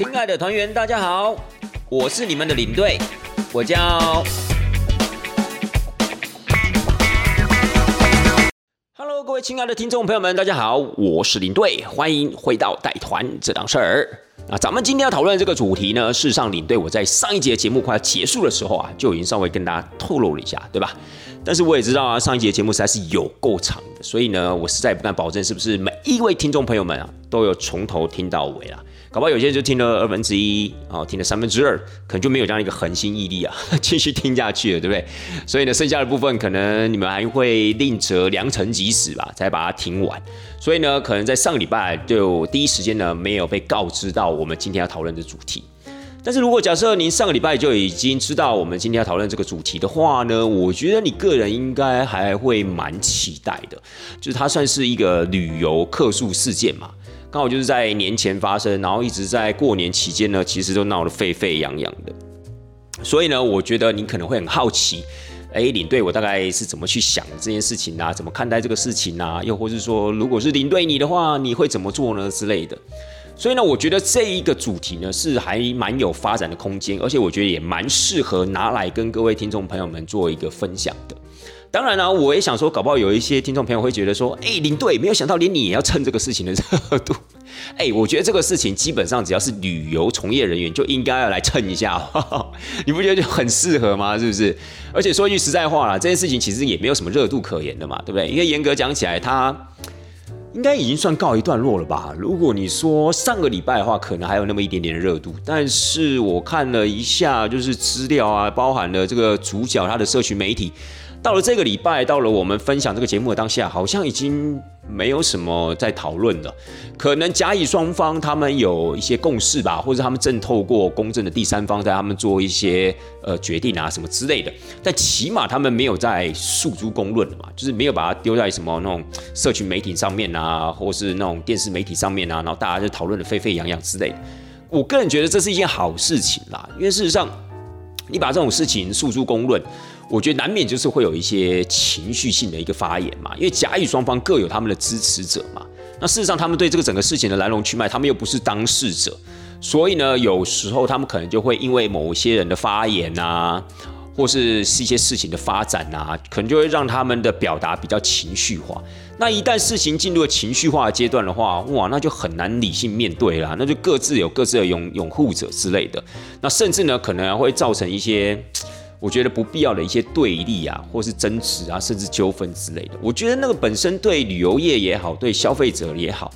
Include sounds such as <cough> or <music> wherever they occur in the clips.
亲爱的团员，大家好，我是你们的领队，我叫。Hello，各位亲爱的听众朋友们，大家好，我是领队，欢迎回到带团这档事儿。那咱们今天要讨论这个主题呢，事实上领队我在上一节节目快要结束的时候啊，就已经稍微跟大家透露了一下，对吧？但是我也知道啊，上一节节目实在是有够长的，所以呢，我实在不敢保证是不是每一位听众朋友们啊，都有从头听到尾啊。搞不好有些人就听了二分之一，哦，听了三分之二，可能就没有这样一个恒心毅力啊，<laughs> 继续听下去了，对不对？所以呢，剩下的部分可能你们还会另择良辰吉时吧，才把它听完。所以呢，可能在上个礼拜就第一时间呢，没有被告知到我们今天要讨论的主题。但是如果假设您上个礼拜就已经知道我们今天要讨论这个主题的话呢，我觉得你个人应该还会蛮期待的，就是它算是一个旅游客诉事件嘛。刚好就是在年前发生，然后一直在过年期间呢，其实都闹得沸沸扬扬的。所以呢，我觉得你可能会很好奇，哎，领队我大概是怎么去想这件事情啊？怎么看待这个事情啊？又或是说，如果是领队你的话，你会怎么做呢之类的？所以呢，我觉得这一个主题呢是还蛮有发展的空间，而且我觉得也蛮适合拿来跟各位听众朋友们做一个分享的。当然了，我也想说，搞不好有一些听众朋友会觉得说，哎，领队没有想到连你也要蹭这个事情的热度，<laughs> 哎，我觉得这个事情基本上只要是旅游从业人员就应该要来蹭一下，<laughs> 你不觉得就很适合吗？是不是？而且说句实在话啦，这件事情其实也没有什么热度可言的嘛，对不对？因为严格讲起来，它应该已经算告一段落了吧。如果你说上个礼拜的话，可能还有那么一点点的热度，但是我看了一下，就是资料啊，包含了这个主角他的社群媒体。到了这个礼拜，到了我们分享这个节目的当下，好像已经没有什么在讨论了。可能甲乙双方他们有一些共识吧，或者他们正透过公正的第三方在他们做一些呃决定啊什么之类的。但起码他们没有在诉诸公论嘛，就是没有把它丢在什么那种社群媒体上面啊，或是那种电视媒体上面啊，然后大家就讨论的沸沸扬扬之类的。我个人觉得这是一件好事情啦，因为事实上你把这种事情诉诸公论。我觉得难免就是会有一些情绪性的一个发言嘛，因为甲乙双方各有他们的支持者嘛。那事实上，他们对这个整个事情的来龙去脉，他们又不是当事者，所以呢，有时候他们可能就会因为某些人的发言啊，或是是一些事情的发展啊，可能就会让他们的表达比较情绪化。那一旦事情进入了情绪化的阶段的话，哇，那就很难理性面对啦，那就各自有各自的拥拥护者之类的。那甚至呢，可能会造成一些。我觉得不必要的一些对立啊，或是争执啊，甚至纠纷之类的，我觉得那个本身对旅游业也好，对消费者也好，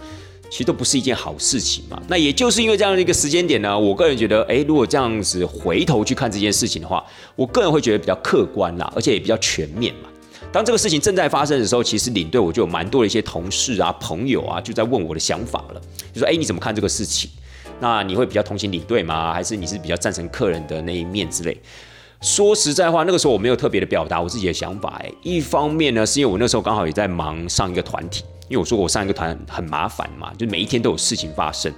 其实都不是一件好事情嘛。那也就是因为这样的一个时间点呢，我个人觉得，哎，如果这样子回头去看这件事情的话，我个人会觉得比较客观啦，而且也比较全面嘛。当这个事情正在发生的时候，其实领队我就有蛮多的一些同事啊、朋友啊，就在问我的想法了，就说，哎，你怎么看这个事情？那你会比较同情领队吗？还是你是比较赞成客人的那一面之类？说实在话，那个时候我没有特别的表达我自己的想法。哎，一方面呢，是因为我那时候刚好也在忙上一个团体，因为我说我上一个团很麻烦嘛，就每一天都有事情发生。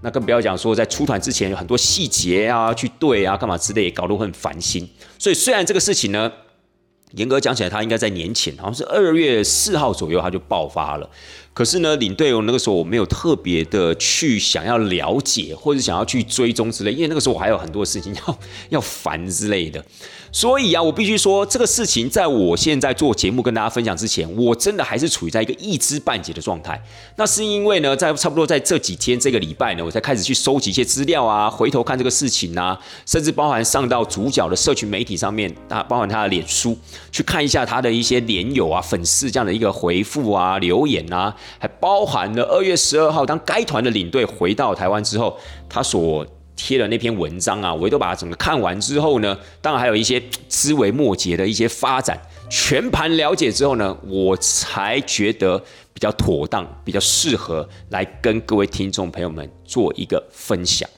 那更不要讲说在出团之前有很多细节啊，去对啊，干嘛之类，搞得我很烦心。所以虽然这个事情呢，严格讲起来，它应该在年前，好像是二月四号左右，它就爆发了。可是呢，领队我那个时候我没有特别的去想要了解，或者想要去追踪之类，因为那个时候我还有很多事情要 <laughs> 要烦之类的。所以啊，我必须说，这个事情在我现在做节目跟大家分享之前，我真的还是处于在一个一知半解的状态。那是因为呢，在差不多在这几天这个礼拜呢，我才开始去收集一些资料啊，回头看这个事情啊，甚至包含上到主角的社群媒体上面，啊，包含他的脸书，去看一下他的一些连友啊、粉丝这样的一个回复啊、留言啊，还包含了二月十二号当该团的领队回到台湾之后，他所。贴了那篇文章啊，我都把它整个看完之后呢，当然还有一些枝微末节的一些发展，全盘了解之后呢，我才觉得比较妥当，比较适合来跟各位听众朋友们做一个分享。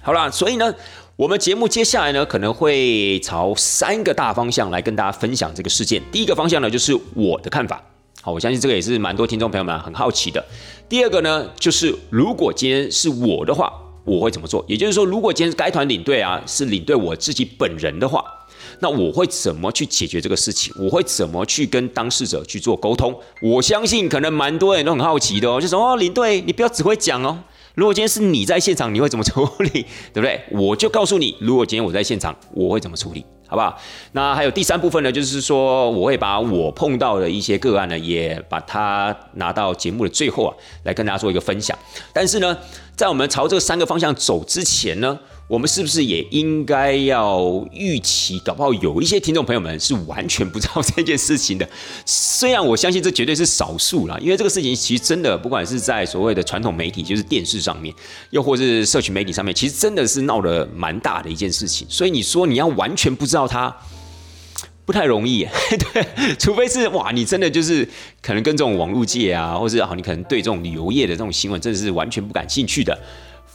好啦，所以呢，我们节目接下来呢，可能会朝三个大方向来跟大家分享这个事件。第一个方向呢，就是我的看法。好，我相信这个也是蛮多听众朋友们很好奇的。第二个呢，就是如果今天是我的话。我会怎么做？也就是说，如果今天该团领队啊是领队我自己本人的话，那我会怎么去解决这个事情？我会怎么去跟当事者去做沟通？我相信可能蛮多人都很好奇的哦，就说哦，领队你不要只会讲哦，如果今天是你在现场，你会怎么处理？<laughs> 对不对？我就告诉你，如果今天我在现场，我会怎么处理，好不好？那还有第三部分呢，就是说我会把我碰到的一些个案呢，也把它拿到节目的最后啊，来跟大家做一个分享。但是呢，在我们朝这三个方向走之前呢，我们是不是也应该要预期？搞不好有一些听众朋友们是完全不知道这件事情的。<laughs> 虽然我相信这绝对是少数啦，因为这个事情其实真的，不管是在所谓的传统媒体，就是电视上面，又或是社群媒体上面，其实真的是闹得蛮大的一件事情。所以你说你要完全不知道它，不太容易。<laughs> 对，除非是哇，你真的就是可能跟这种网络界啊，或是好，你可能对这种旅游业的这种新闻，真的是完全不感兴趣的。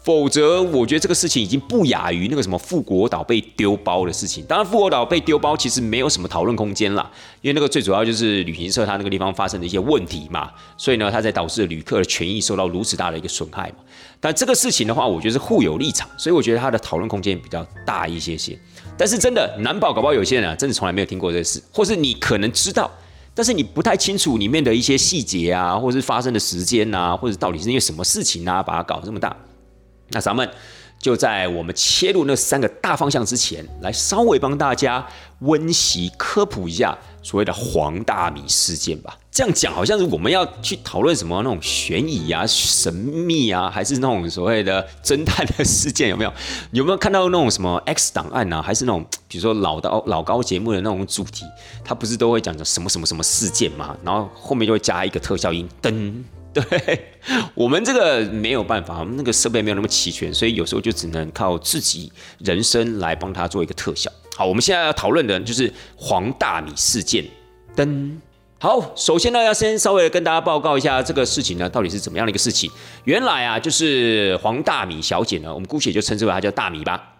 否则，我觉得这个事情已经不亚于那个什么富国岛被丢包的事情。当然，富国岛被丢包其实没有什么讨论空间啦，因为那个最主要就是旅行社它那个地方发生的一些问题嘛，所以呢，它才导致旅客的权益受到如此大的一个损害嘛。但这个事情的话，我觉得是互有立场，所以我觉得它的讨论空间比较大一些些。但是真的难保搞不好有些人啊，真的从来没有听过这事，或是你可能知道，但是你不太清楚里面的一些细节啊，或是发生的时间啊，或者到底是因为什么事情啊，把它搞这么大。那咱们就在我们切入那三个大方向之前，来稍微帮大家温习科普一下所谓的黄大米事件吧。这样讲好像是我们要去讨论什么那种悬疑啊、神秘啊，还是那种所谓的侦探的事件？有没有？有没有看到那种什么 X 档案啊？还是那种比如说老的老高节目的那种主题？它不是都会讲什么什么什么事件吗？然后后面就会加一个特效音，噔。<laughs> 对我们这个没有办法，我们那个设备没有那么齐全，所以有时候就只能靠自己人声来帮他做一个特效。好，我们现在要讨论的就是黄大米事件。噔，好，首先呢，要先稍微跟大家报告一下这个事情呢，到底是怎么样的一个事情。原来啊，就是黄大米小姐呢，我们姑且就称之为她叫大米吧。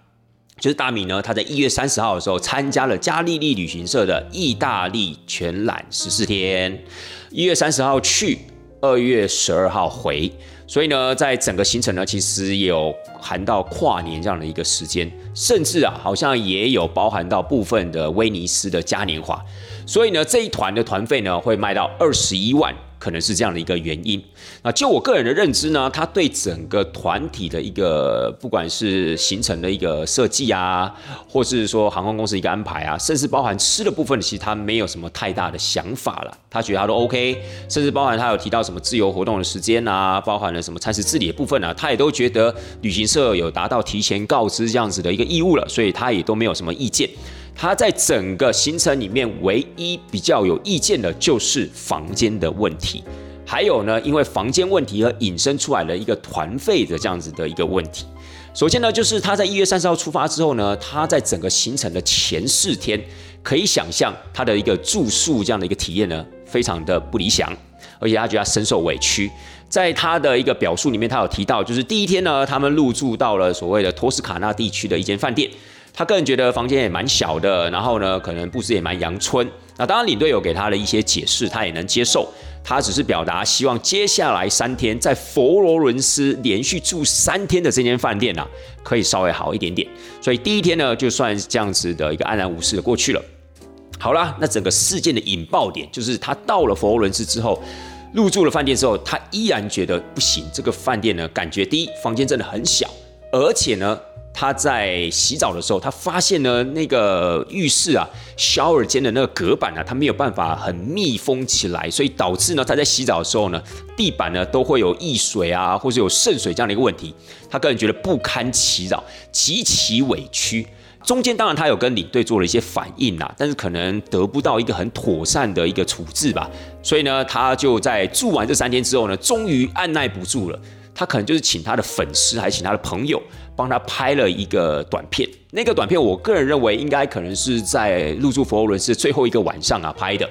就是大米呢，她在一月三十号的时候参加了加利利旅行社的意大利全览十四天。一月三十号去。二月十二号回，所以呢，在整个行程呢，其实也有含到跨年这样的一个时间，甚至啊，好像也有包含到部分的威尼斯的嘉年华，所以呢，这一团的团费呢，会卖到二十一万。可能是这样的一个原因。那就我个人的认知呢，他对整个团体的一个，不管是行程的一个设计啊，或是说航空公司一个安排啊，甚至包含吃的部分，其实他没有什么太大的想法了。他觉得他都 OK，甚至包含他有提到什么自由活动的时间啊，包含了什么餐食自理的部分啊，他也都觉得旅行社有达到提前告知这样子的一个义务了，所以他也都没有什么意见。他在整个行程里面唯一比较有意见的就是房间的问题，还有呢，因为房间问题而引申出来的一个团费的这样子的一个问题。首先呢，就是他在一月三十号出发之后呢，他在整个行程的前四天，可以想象他的一个住宿这样的一个体验呢，非常的不理想，而且他觉得深受委屈。在他的一个表述里面，他有提到，就是第一天呢，他们入住到了所谓的托斯卡纳地区的一间饭店。他个人觉得房间也蛮小的，然后呢，可能布置也蛮阳春。那当然，领队有给他的一些解释，他也能接受。他只是表达希望接下来三天在佛罗伦斯连续住三天的这间饭店啊，可以稍微好一点点。所以第一天呢，就算这样子的一个安然无事的过去了。好啦，那整个事件的引爆点就是他到了佛罗伦斯之后，入住了饭店之后，他依然觉得不行。这个饭店呢，感觉第一房间真的很小，而且呢。他在洗澡的时候，他发现呢，那个浴室啊，shower 间的那个隔板啊，它没有办法很密封起来，所以导致呢，他在洗澡的时候呢，地板呢都会有溢水啊，或者有渗水这样的一个问题。他个人觉得不堪其扰，极其委屈。中间当然他有跟领队做了一些反应啦，但是可能得不到一个很妥善的一个处置吧。所以呢，他就在住完这三天之后呢，终于按耐不住了。他可能就是请他的粉丝，还请他的朋友。帮他拍了一个短片，那个短片我个人认为应该可能是在入住佛罗伦斯最后一个晚上啊拍的，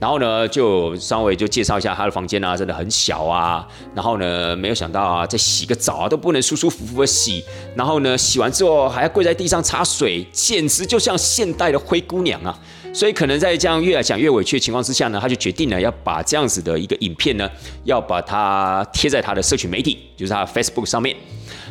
然后呢就稍微就介绍一下他的房间啊，真的很小啊，然后呢没有想到啊，在洗个澡啊都不能舒舒服服的洗，然后呢洗完之后还要跪在地上擦水，简直就像现代的灰姑娘啊，所以可能在这样越来讲越委屈的情况之下呢，他就决定了要把这样子的一个影片呢，要把它贴在他的社群媒体，就是他 Facebook 上面。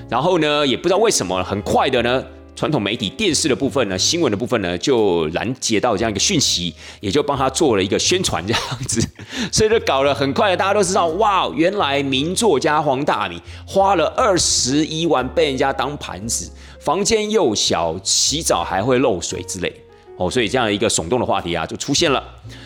然后呢，也不知道为什么，很快的呢，传统媒体电视的部分呢，新闻的部分呢，就拦截到这样一个讯息，也就帮他做了一个宣传这样子，<laughs> 所以就搞了很快的，大家都知道，哇，原来名作家黄大米花了二十一万被人家当盘子，房间又小，洗澡还会漏水之类，哦，所以这样一个耸动的话题啊就出现了，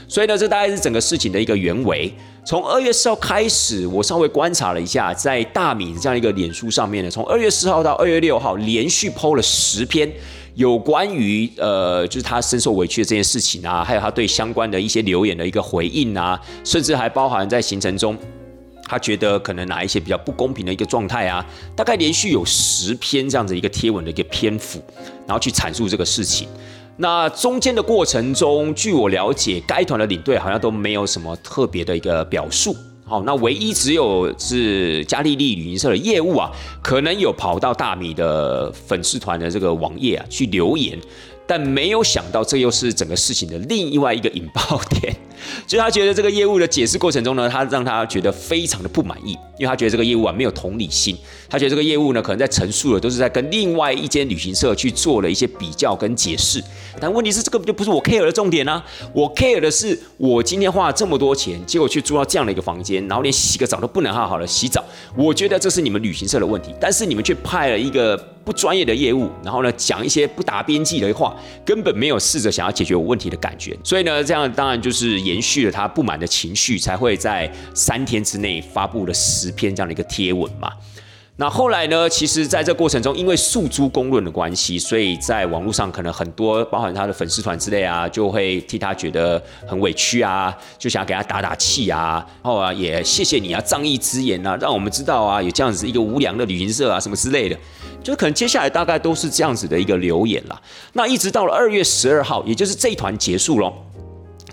所以呢，这大概是整个事情的一个原委。从二月四号开始，我稍微观察了一下，在大米这样一个脸书上面呢，从二月四号到二月六号，连续抛了十篇有关于呃，就是他深受委屈的这件事情啊，还有他对相关的一些留言的一个回应啊，甚至还包含在行程中，他觉得可能哪一些比较不公平的一个状态啊，大概连续有十篇这样子一个贴文的一个篇幅，然后去阐述这个事情。那中间的过程中，据我了解，该团的领队好像都没有什么特别的一个表述。好，那唯一只有是嘉利利旅行社的业务啊，可能有跑到大米的粉丝团的这个网页啊去留言。但没有想到，这又是整个事情的另外一个引爆点。所以他觉得这个业务的解释过程中呢，他让他觉得非常的不满意，因为他觉得这个业务啊没有同理心。他觉得这个业务呢，可能在陈述的都是在跟另外一间旅行社去做了一些比较跟解释。但问题是，这个就不是我 care 的重点啊！我 care 的是，我今天花了这么多钱，结果去租到这样的一个房间，然后连洗个澡都不能好好的洗澡。我觉得这是你们旅行社的问题，但是你们却派了一个。不专业的业务，然后呢讲一些不达边际的话，根本没有试着想要解决我问题的感觉，所以呢这样当然就是延续了他不满的情绪，才会在三天之内发布了十篇这样的一个贴文嘛。那后来呢？其实，在这过程中，因为诉诸公论的关系，所以在网络上可能很多，包含他的粉丝团之类啊，就会替他觉得很委屈啊，就想给他打打气啊，然后啊，也谢谢你啊，仗义之言啊，让我们知道啊，有这样子一个无良的旅行社啊，什么之类的，就可能接下来大概都是这样子的一个留言啦。那一直到了二月十二号，也就是这一团结束喽。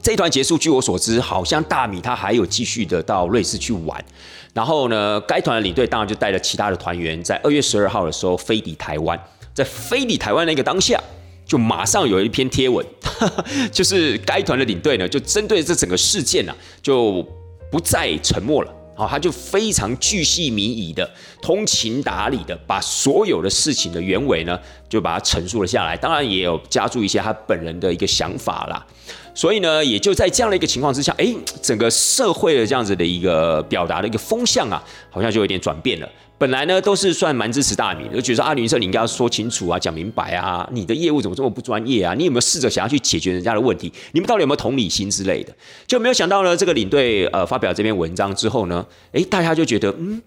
这一团结束，据我所知，好像大米他还有继续的到瑞士去玩。然后呢，该团的领队当然就带着其他的团员，在二月十二号的时候飞抵台湾。在飞抵台湾那个当下，就马上有一篇贴文，<laughs> 就是该团的领队呢，就针对这整个事件呢，就不再沉默了。好，他就非常巨细靡遗的、通情达理的，把所有的事情的原委呢，就把它陈述了下来。当然也有加注一些他本人的一个想法啦。所以呢，也就在这样的一个情况之下，哎，整个社会的这样子的一个表达的一个风向啊，好像就有点转变了。本来呢都是算蛮支持大米的，就觉得阿林社你应该要说清楚啊，讲明白啊，你的业务怎么这么不专业啊？你有没有试着想要去解决人家的问题？你们到底有没有同理心之类的？就没有想到呢，这个领队呃发表这篇文章之后呢，哎，大家就觉得嗯。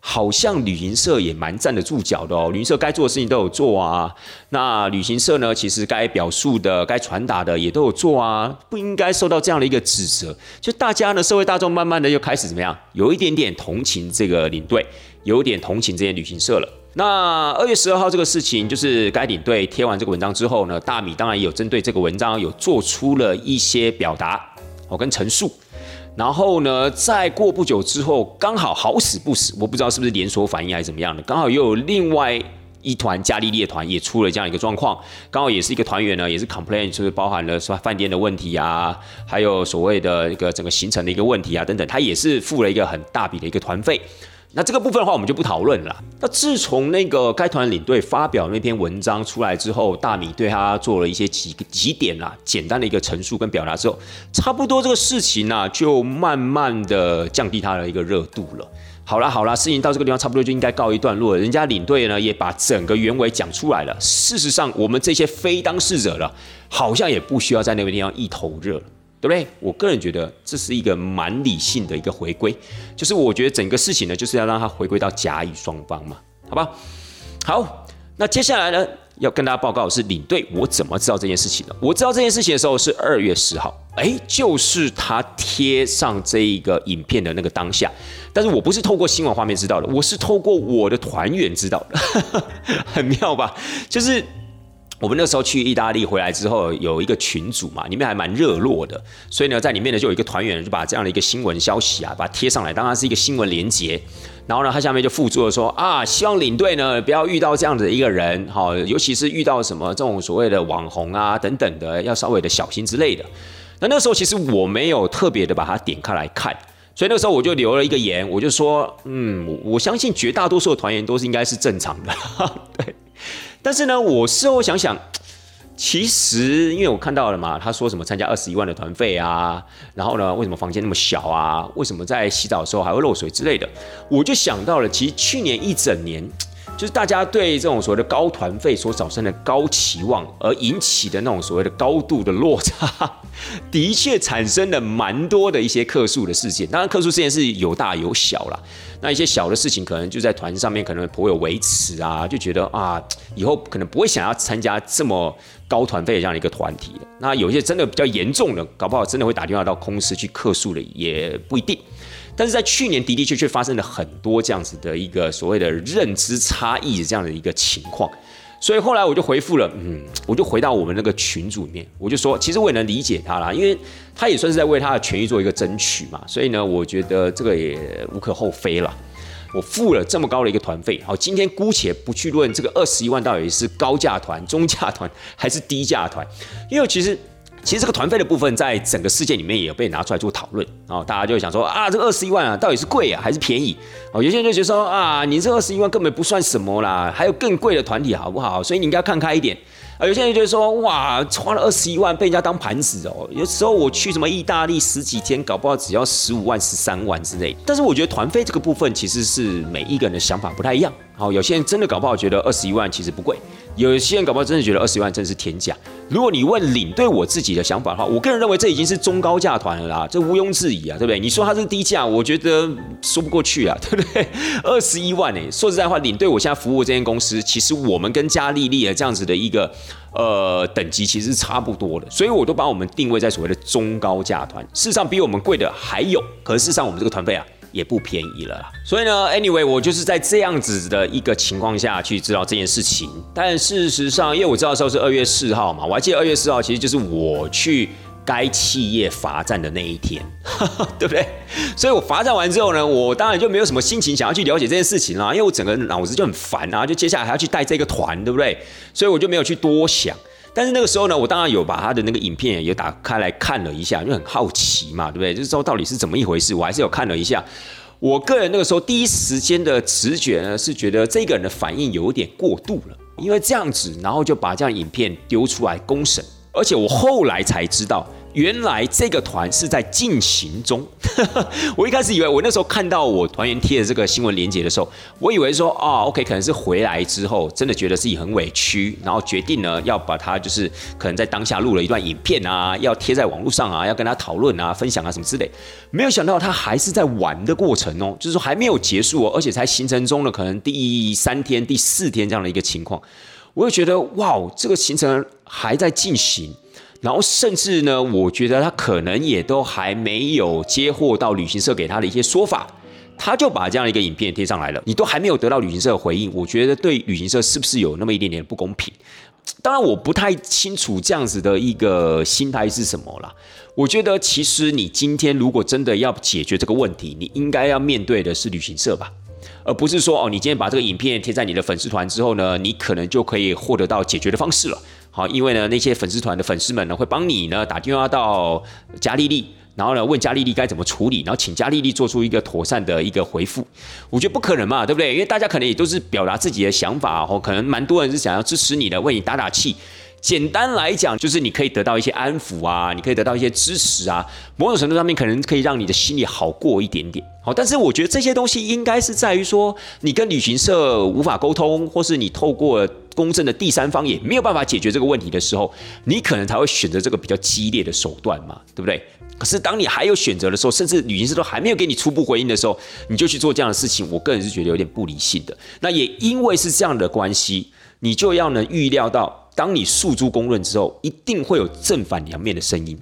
好像旅行社也蛮站得住脚的哦，旅行社该做的事情都有做啊。那旅行社呢，其实该表述的、该传达的也都有做啊，不应该受到这样的一个指责。就大家呢，社会大众慢慢的又开始怎么样，有一点点同情这个领队，有点同情这些旅行社了。那二月十二号这个事情，就是该领队贴完这个文章之后呢，大米当然有针对这个文章有做出了一些表达，我跟陈述。然后呢，再过不久之后，刚好好死不死，我不知道是不是连锁反应还是怎么样的，刚好又有另外一团加利列团也出了这样一个状况，刚好也是一个团员呢，也是 complain，就是包含了说饭店的问题啊，还有所谓的一个整个行程的一个问题啊等等，他也是付了一个很大笔的一个团费。那这个部分的话，我们就不讨论了。那自从那个该团领队发表那篇文章出来之后，大米对他做了一些几几点啊，简单的一个陈述跟表达之后，差不多这个事情呢，就慢慢的降低他的一个热度了。好啦好啦，事情到这个地方差不多就应该告一段落了。人家领队呢也把整个原委讲出来了。事实上，我们这些非当事者了，好像也不需要在那个地方一头热了。对不对？我个人觉得这是一个蛮理性的一个回归，就是我觉得整个事情呢，就是要让它回归到甲乙双方嘛，好吧？好，那接下来呢，要跟大家报告的是领队，我怎么知道这件事情的？我知道这件事情的时候是二月十号，哎，就是他贴上这一个影片的那个当下，但是我不是透过新闻画面知道的，我是透过我的团员知道的，<laughs> 很妙吧？就是。我们那时候去意大利回来之后，有一个群组嘛，里面还蛮热络的，所以呢，在里面呢就有一个团员就把这样的一个新闻消息啊，把它贴上来，当然是一个新闻连接。然后呢，他下面就附注了说啊，希望领队呢不要遇到这样的一个人，好，尤其是遇到什么这种所谓的网红啊等等的，要稍微的小心之类的。那那时候其实我没有特别的把它点开来看，所以那时候我就留了一个言，我就说，嗯，我相信绝大多数的团员都是应该是正常的，<laughs> 对。但是呢，我事后想想。其实，因为我看到了嘛，他说什么参加二十一万的团费啊，然后呢，为什么房间那么小啊？为什么在洗澡的时候还会漏水之类的？我就想到了，其实去年一整年。就是大家对这种所谓的高团费所产生的高期望，而引起的那种所谓的高度的落差，<laughs> 的确产生了蛮多的一些客诉的事件。当然，客诉事件是有大有小啦。那一些小的事情，可能就在团上面可能颇有维持啊，就觉得啊，以后可能不会想要参加这么高团费的这样的一个团体那有些真的比较严重的，搞不好真的会打电话到公司去客诉的，也不一定。但是在去年的的确确发生了很多这样子的一个所谓的认知差异的这样的一个情况，所以后来我就回复了，嗯，我就回到我们那个群组里面，我就说，其实我也能理解他啦，因为他也算是在为他的权益做一个争取嘛，所以呢，我觉得这个也无可厚非了。我付了这么高的一个团费，好，今天姑且不去论这个二十一万到底是高价团、中价团还是低价团，因为其实。其实这个团费的部分，在整个事件里面也有被拿出来做讨论哦，大家就想说啊，这二十一万啊，到底是贵啊还是便宜？哦，有些人就觉得说啊，你这二十一万根本不算什么啦，还有更贵的团体好不好？所以你应该看开一点啊。有些人就觉得说哇，花了二十一万被人家当盘子哦。有时候我去什么意大利十几天，搞不好只要十五万、十三万之类。但是我觉得团费这个部分其实是每一个人的想法不太一样。好，有些人真的搞不好觉得二十一万其实不贵。有些人搞不好真的觉得二十一万真的是天价。如果你问领队我自己的想法的话，我个人认为这已经是中高价团了啦，这毋庸置疑啊，对不对？你说它是低价，我觉得说不过去啊，<laughs> 对不对？二十一万哎，说实在话，领队我现在服务这间公司，其实我们跟嘉丽丽的这样子的一个呃等级其实是差不多的，所以我都把我们定位在所谓的中高价团。事实上比我们贵的还有，可是事实上我们这个团费啊。也不便宜了，所以呢，anyway，我就是在这样子的一个情况下去知道这件事情。但事实上，因为我知道的时候是二月四号嘛，我还记得二月四号其实就是我去该企业罚站的那一天，<laughs> 对不对？所以我罚站完之后呢，我当然就没有什么心情想要去了解这件事情啦，因为我整个脑子就很烦啊，就接下来还要去带这个团，对不对？所以我就没有去多想。但是那个时候呢，我当然有把他的那个影片也打开来看了一下，就很好奇嘛，对不对？就是说到底是怎么一回事，我还是有看了一下。我个人那个时候第一时间的直觉呢，是觉得这个人的反应有点过度了，因为这样子，然后就把这样影片丢出来公审，而且我后来才知道。原来这个团是在进行中，<laughs> 我一开始以为我那时候看到我团员贴的这个新闻连接的时候，我以为说啊，OK，可能是回来之后真的觉得自己很委屈，然后决定呢要把它就是可能在当下录了一段影片啊，要贴在网络上啊，要跟他讨论啊、分享啊什么之类。没有想到他还是在玩的过程哦，就是说还没有结束哦，而且才行程中的可能第三天、第四天这样的一个情况，我就觉得哇，这个行程还在进行。然后甚至呢，我觉得他可能也都还没有接获到旅行社给他的一些说法，他就把这样一个影片贴上来了。你都还没有得到旅行社的回应，我觉得对旅行社是不是有那么一点点不公平？<tsk> 当然，我不太清楚这样子的一个心态是什么啦。我觉得其实你今天如果真的要解决这个问题，你应该要面对的是旅行社吧，而不是说哦，你今天把这个影片贴在你的粉丝团之后呢，你可能就可以获得到解决的方式了。好，因为呢，那些粉丝团的粉丝们呢，会帮你呢打电话到嘉丽丽，然后呢问嘉丽丽该怎么处理，然后请嘉丽丽做出一个妥善的一个回复。我觉得不可能嘛，对不对？因为大家可能也都是表达自己的想法，哦，可能蛮多人是想要支持你的，为你打打气。简单来讲，就是你可以得到一些安抚啊，你可以得到一些支持啊，某种程度上面可能可以让你的心里好过一点点。好，但是我觉得这些东西应该是在于说，你跟旅行社无法沟通，或是你透过公正的第三方也没有办法解决这个问题的时候，你可能才会选择这个比较激烈的手段嘛，对不对？可是当你还有选择的时候，甚至旅行社都还没有给你初步回应的时候，你就去做这样的事情，我个人是觉得有点不理性的。那也因为是这样的关系，你就要能预料到。当你诉诸公论之后，一定会有正反两面的声音。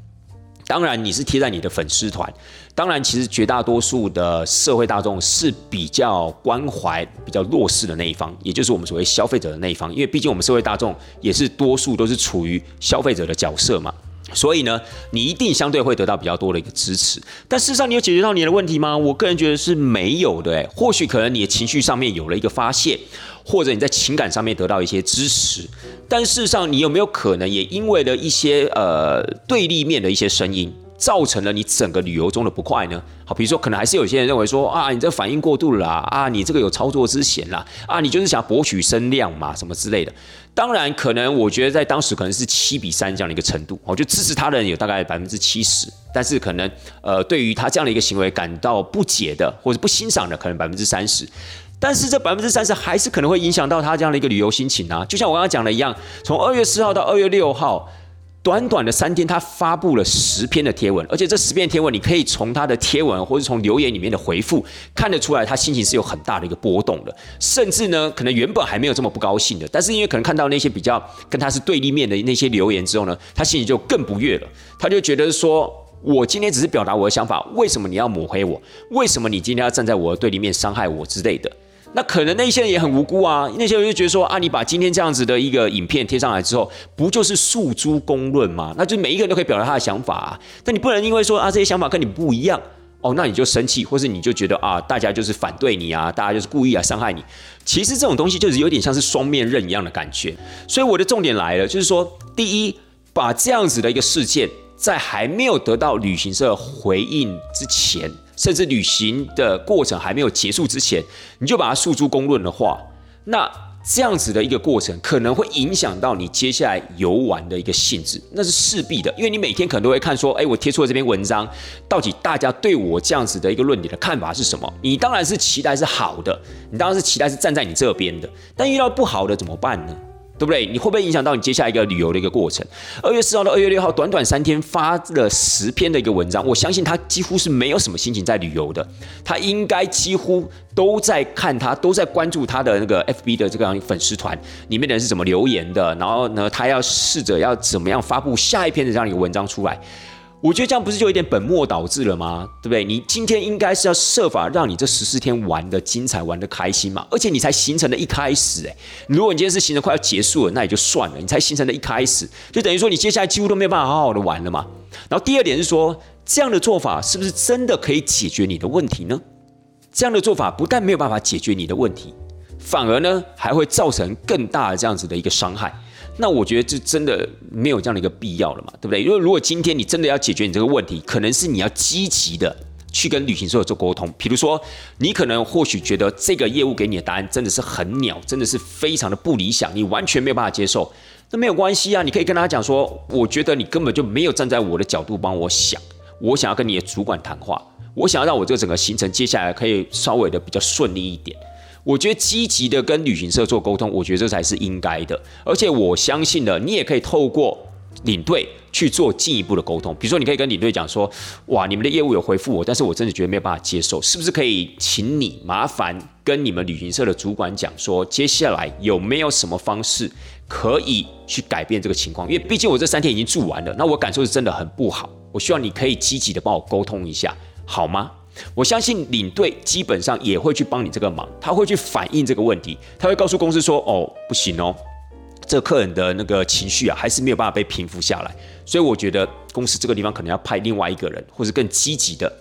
当然，你是贴在你的粉丝团。当然，其实绝大多数的社会大众是比较关怀、比较弱势的那一方，也就是我们所谓消费者的那一方。因为毕竟我们社会大众也是多数都是处于消费者的角色嘛。所以呢，你一定相对会得到比较多的一个支持。但事实上，你有解决到你的问题吗？我个人觉得是没有的。诶，或许可能你的情绪上面有了一个发泄。或者你在情感上面得到一些支持，但事实上，你有没有可能也因为了一些呃对立面的一些声音，造成了你整个旅游中的不快呢？好，比如说可能还是有些人认为说啊，你这反应过度了啦，啊，你这个有操作之嫌啦，啊，你就是想博取声量嘛，什么之类的。当然，可能我觉得在当时可能是七比三这样的一个程度，我就支持他的人有大概百分之七十，但是可能呃，对于他这样的一个行为感到不解的或者不欣赏的，可能百分之三十。但是这百分之三十还是可能会影响到他这样的一个旅游心情啊。就像我刚刚讲的一样，从二月四号到二月六号。短短的三天，他发布了十篇的贴文，而且这十篇贴文，你可以从他的贴文或者从留言里面的回复看得出来，他心情是有很大的一个波动的，甚至呢，可能原本还没有这么不高兴的，但是因为可能看到那些比较跟他是对立面的那些留言之后呢，他心情就更不悦了，他就觉得说，我今天只是表达我的想法，为什么你要抹黑我？为什么你今天要站在我的对立面伤害我之类的？那可能那些人也很无辜啊，那些人就觉得说啊，你把今天这样子的一个影片贴上来之后，不就是诉诸公论吗？那就每一个人都可以表达他的想法啊。但你不能因为说啊这些想法跟你不一样哦，那你就生气，或是你就觉得啊大家就是反对你啊，大家就是故意来伤害你。其实这种东西就是有点像是双面刃一样的感觉。所以我的重点来了，就是说，第一，把这样子的一个事件，在还没有得到旅行社回应之前。甚至旅行的过程还没有结束之前，你就把它诉诸公论的话，那这样子的一个过程可能会影响到你接下来游玩的一个性质，那是势必的，因为你每天可能都会看说，哎，我贴出了这篇文章，到底大家对我这样子的一个论点的看法是什么？你当然是期待是好的，你当然是期待是站在你这边的，但遇到不好的怎么办呢？对不对？你会不会影响到你接下来一个旅游的一个过程？二月四号到二月六号，短短三天发了十篇的一个文章，我相信他几乎是没有什么心情在旅游的，他应该几乎都在看他，都在关注他的那个 FB 的这个粉丝团里面的人是怎么留言的，然后呢，他要试着要怎么样发布下一篇的这样一个文章出来。我觉得这样不是就有点本末倒置了吗？对不对？你今天应该是要设法让你这十四天玩的精彩、玩的开心嘛。而且你才形成的一开始，哎，如果你今天是行程快要结束了，那也就算了。你才形成的一开始，就等于说你接下来几乎都没有办法好好的玩了嘛。然后第二点是说，这样的做法是不是真的可以解决你的问题呢？这样的做法不但没有办法解决你的问题，反而呢还会造成更大的这样子的一个伤害。那我觉得这真的没有这样的一个必要了嘛，对不对？因为如果今天你真的要解决你这个问题，可能是你要积极的去跟旅行社做沟通。比如说，你可能或许觉得这个业务给你的答案真的是很鸟，真的是非常的不理想，你完全没有办法接受。那没有关系啊，你可以跟他讲说，我觉得你根本就没有站在我的角度帮我想，我想要跟你的主管谈话，我想要让我这个整个行程接下来可以稍微的比较顺利一点。我觉得积极的跟旅行社做沟通，我觉得这才是应该的。而且我相信呢，你也可以透过领队去做进一步的沟通。比如说，你可以跟领队讲说：“哇，你们的业务有回复我，但是我真的觉得没有办法接受，是不是可以请你麻烦跟你们旅行社的主管讲说，接下来有没有什么方式可以去改变这个情况？因为毕竟我这三天已经住完了，那我感受是真的很不好。我希望你可以积极的帮我沟通一下，好吗？”我相信领队基本上也会去帮你这个忙，他会去反映这个问题，他会告诉公司说：“哦，不行哦，这客人的那个情绪啊，还是没有办法被平复下来。”所以我觉得公司这个地方可能要派另外一个人，或者更积极的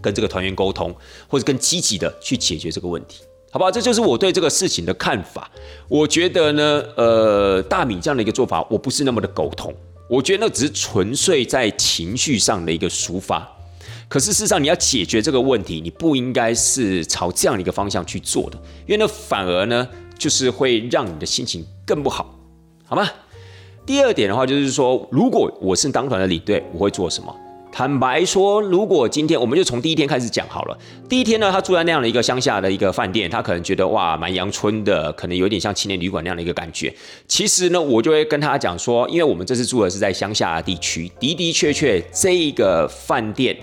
跟这个团员沟通，或者更积极的去解决这个问题，好不好？这就是我对这个事情的看法。我觉得呢，呃，大米这样的一个做法，我不是那么的苟同。我觉得那只是纯粹在情绪上的一个抒发。可是事实上，你要解决这个问题，你不应该是朝这样的一个方向去做的，因为那反而呢，就是会让你的心情更不好，好吗？第二点的话，就是说，如果我是当团的领队，我会做什么？坦白说，如果今天我们就从第一天开始讲好了。第一天呢，他住在那样的一个乡下的一个饭店，他可能觉得哇，蛮阳春的，可能有点像青年旅馆那样的一个感觉。其实呢，我就会跟他讲说，因为我们这次住的是在乡下的地区，的的确确这一个饭店。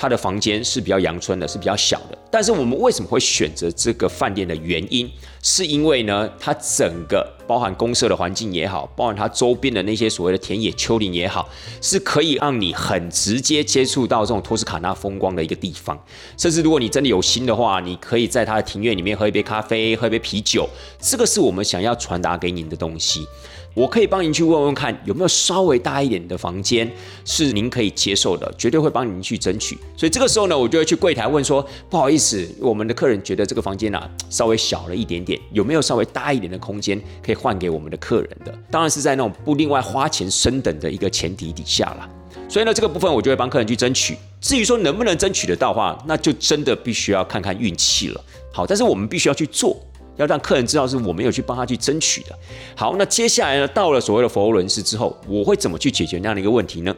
他的房间是比较阳春的，是比较小的。但是我们为什么会选择这个饭店的原因，是因为呢，它整个包含公社的环境也好，包含它周边的那些所谓的田野丘陵也好，是可以让你很直接接触到这种托斯卡纳风光的一个地方。甚至如果你真的有心的话，你可以在它的庭院里面喝一杯咖啡，喝一杯啤酒。这个是我们想要传达给您的东西。我可以帮您去问问看，有没有稍微大一点的房间是您可以接受的，绝对会帮您去争取。所以这个时候呢，我就会去柜台问说：不好意思，我们的客人觉得这个房间啊稍微小了一点点，有没有稍微大一点的空间可以换给我们的客人的？当然是在那种不另外花钱升等的一个前提底下啦。所以呢，这个部分我就会帮客人去争取。至于说能不能争取得到话，那就真的必须要看看运气了。好，但是我们必须要去做，要让客人知道是我没有去帮他去争取的。好，那接下来呢，到了所谓的佛罗伦斯之后，我会怎么去解决那样的一个问题呢？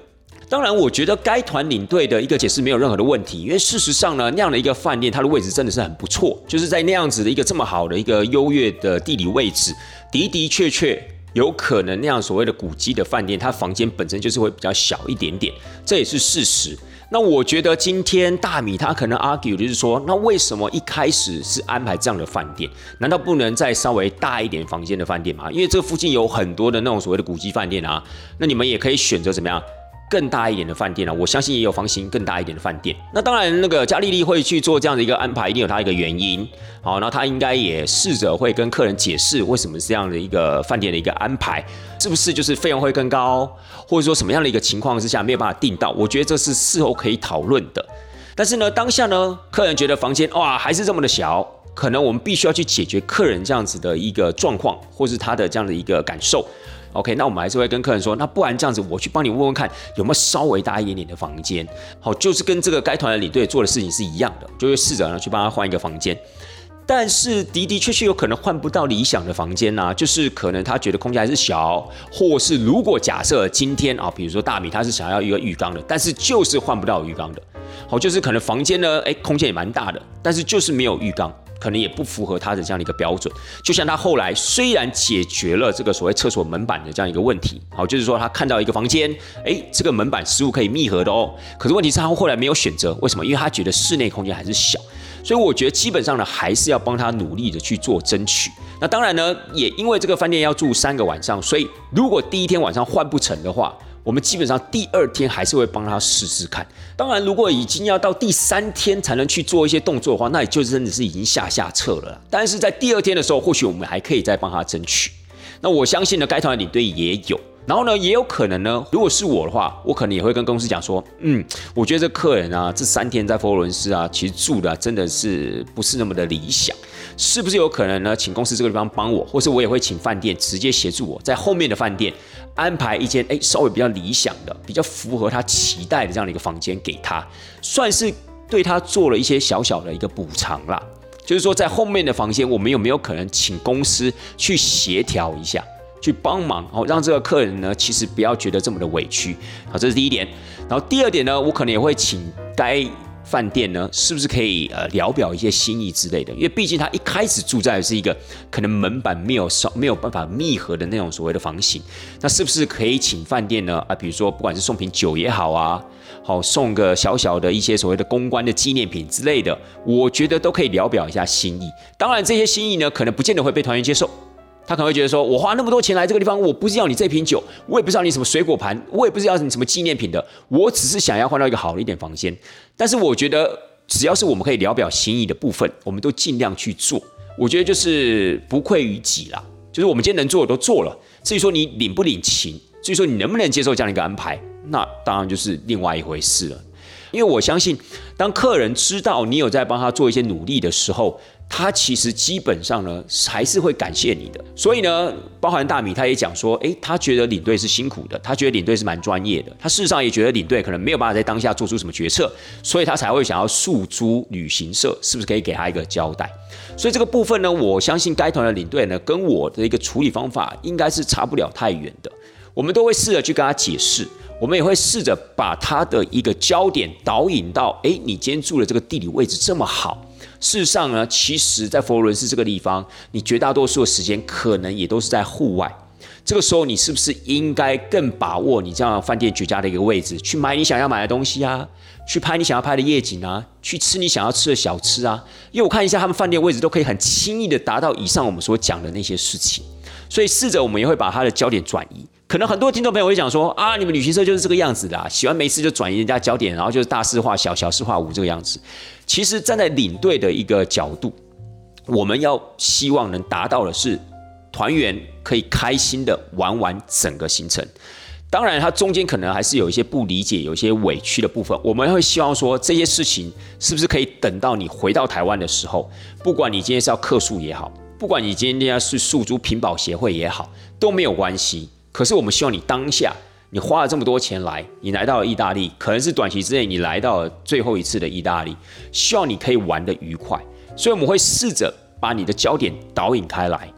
当然，我觉得该团领队的一个解释没有任何的问题，因为事实上呢，那样的一个饭店，它的位置真的是很不错，就是在那样子的一个这么好的一个优越的地理位置，的的确确有可能那样所谓的古迹的饭店，它房间本身就是会比较小一点点，这也是事实。那我觉得今天大米他可能 argue 就是说，那为什么一开始是安排这样的饭店？难道不能再稍微大一点房间的饭店吗？因为这附近有很多的那种所谓的古迹饭店啊，那你们也可以选择怎么样？更大一点的饭店啊，我相信也有房型更大一点的饭店。那当然，那个加利利会去做这样的一个安排，一定有它一个原因。好，那他应该也试着会跟客人解释为什么这样的一个饭店的一个安排，是不是就是费用会更高，或者说什么样的一个情况之下没有办法订到？我觉得这是事后可以讨论的。但是呢，当下呢，客人觉得房间哇还是这么的小，可能我们必须要去解决客人这样子的一个状况，或是他的这样的一个感受。OK，那我们还是会跟客人说，那不然这样子，我去帮你问问看有没有稍微大一点点的房间。好，就是跟这个该团的领队做的事情是一样的，就会试着呢去帮他换一个房间。但是的的确确有可能换不到理想的房间呐，就是可能他觉得空间还是小，或是如果假设今天啊，比如说大米他是想要一个浴缸的，但是就是换不到浴缸的。好，就是可能房间呢，哎，空间也蛮大的，但是就是没有浴缸。可能也不符合他的这样的一个标准，就像他后来虽然解决了这个所谓厕所门板的这样一个问题，好，就是说他看到一个房间，哎，这个门板食物可以密合的哦，可是问题是他后来没有选择，为什么？因为他觉得室内空间还是小，所以我觉得基本上呢，还是要帮他努力的去做争取。那当然呢，也因为这个饭店要住三个晚上，所以如果第一天晚上换不成的话。我们基本上第二天还是会帮他试试看。当然，如果已经要到第三天才能去做一些动作的话，那也就真的是已经下下策了。但是在第二天的时候，或许我们还可以再帮他争取。那我相信呢，该团的领队也有。然后呢，也有可能呢，如果是我的话，我可能也会跟公司讲说，嗯，我觉得这客人啊，这三天在佛罗伦斯啊，其实住的真的是不是那么的理想，是不是有可能呢？请公司这个地方帮我，或是我也会请饭店直接协助我在后面的饭店安排一间，哎，稍微比较理想的、比较符合他期待的这样的一个房间给他，算是对他做了一些小小的一个补偿啦。就是说，在后面的房间，我们有没有可能请公司去协调一下？去帮忙哦，让这个客人呢，其实不要觉得这么的委屈好，这是第一点。然后第二点呢，我可能也会请该饭店呢，是不是可以呃聊表一些心意之类的？因为毕竟他一开始住在是一个可能门板没有少没有办法密合的那种所谓的房型，那是不是可以请饭店呢？啊，比如说不管是送瓶酒也好啊，好送个小小的一些所谓的公关的纪念品之类的，我觉得都可以聊表一下心意。当然这些心意呢，可能不见得会被团员接受。他可能会觉得说：“我花那么多钱来这个地方，我不是要你这瓶酒，我也不是要你什么水果盘，我也不是要你什么纪念品的，我只是想要换到一个好一点房间。”但是我觉得，只要是我们可以聊表心意的部分，我们都尽量去做。我觉得就是不愧于己啦，就是我们今天能做的都做了。至于说你领不领情，至于说你能不能接受这样的一个安排，那当然就是另外一回事了。因为我相信，当客人知道你有在帮他做一些努力的时候。他其实基本上呢，还是会感谢你的。所以呢，包含大米他也讲说，诶，他觉得领队是辛苦的，他觉得领队是蛮专业的。他事实上也觉得领队可能没有办法在当下做出什么决策，所以他才会想要诉诸旅行社，是不是可以给他一个交代？所以这个部分呢，我相信该团的领队呢，跟我的一个处理方法应该是差不了太远的。我们都会试着去跟他解释，我们也会试着把他的一个焦点导引到，诶，你今天住的这个地理位置这么好。事实上呢，其实，在佛罗伦斯这个地方，你绝大多数的时间可能也都是在户外。这个时候，你是不是应该更把握你这样饭店绝佳的一个位置，去买你想要买的东西啊，去拍你想要拍的夜景啊，去吃你想要吃的小吃啊？因为我看一下他们饭店位置都可以很轻易的达到以上我们所讲的那些事情，所以试着我们也会把它的焦点转移。可能很多听众朋友会讲说啊，你们旅行社就是这个样子的，喜欢没事就转移人家焦点，然后就是大事化小，小事化无这个样子。其实站在领队的一个角度，我们要希望能达到的是团员可以开心的玩完整个行程。当然，它中间可能还是有一些不理解、有一些委屈的部分。我们会希望说这些事情是不是可以等到你回到台湾的时候，不管你今天是要客诉也好，不管你今天要是诉诸屏保协会也好，都没有关系。可是我们希望你当下你花了这么多钱来，你来到了意大利，可能是短期之内你来到了最后一次的意大利，希望你可以玩得愉快，所以我们会试着把你的焦点导引开来，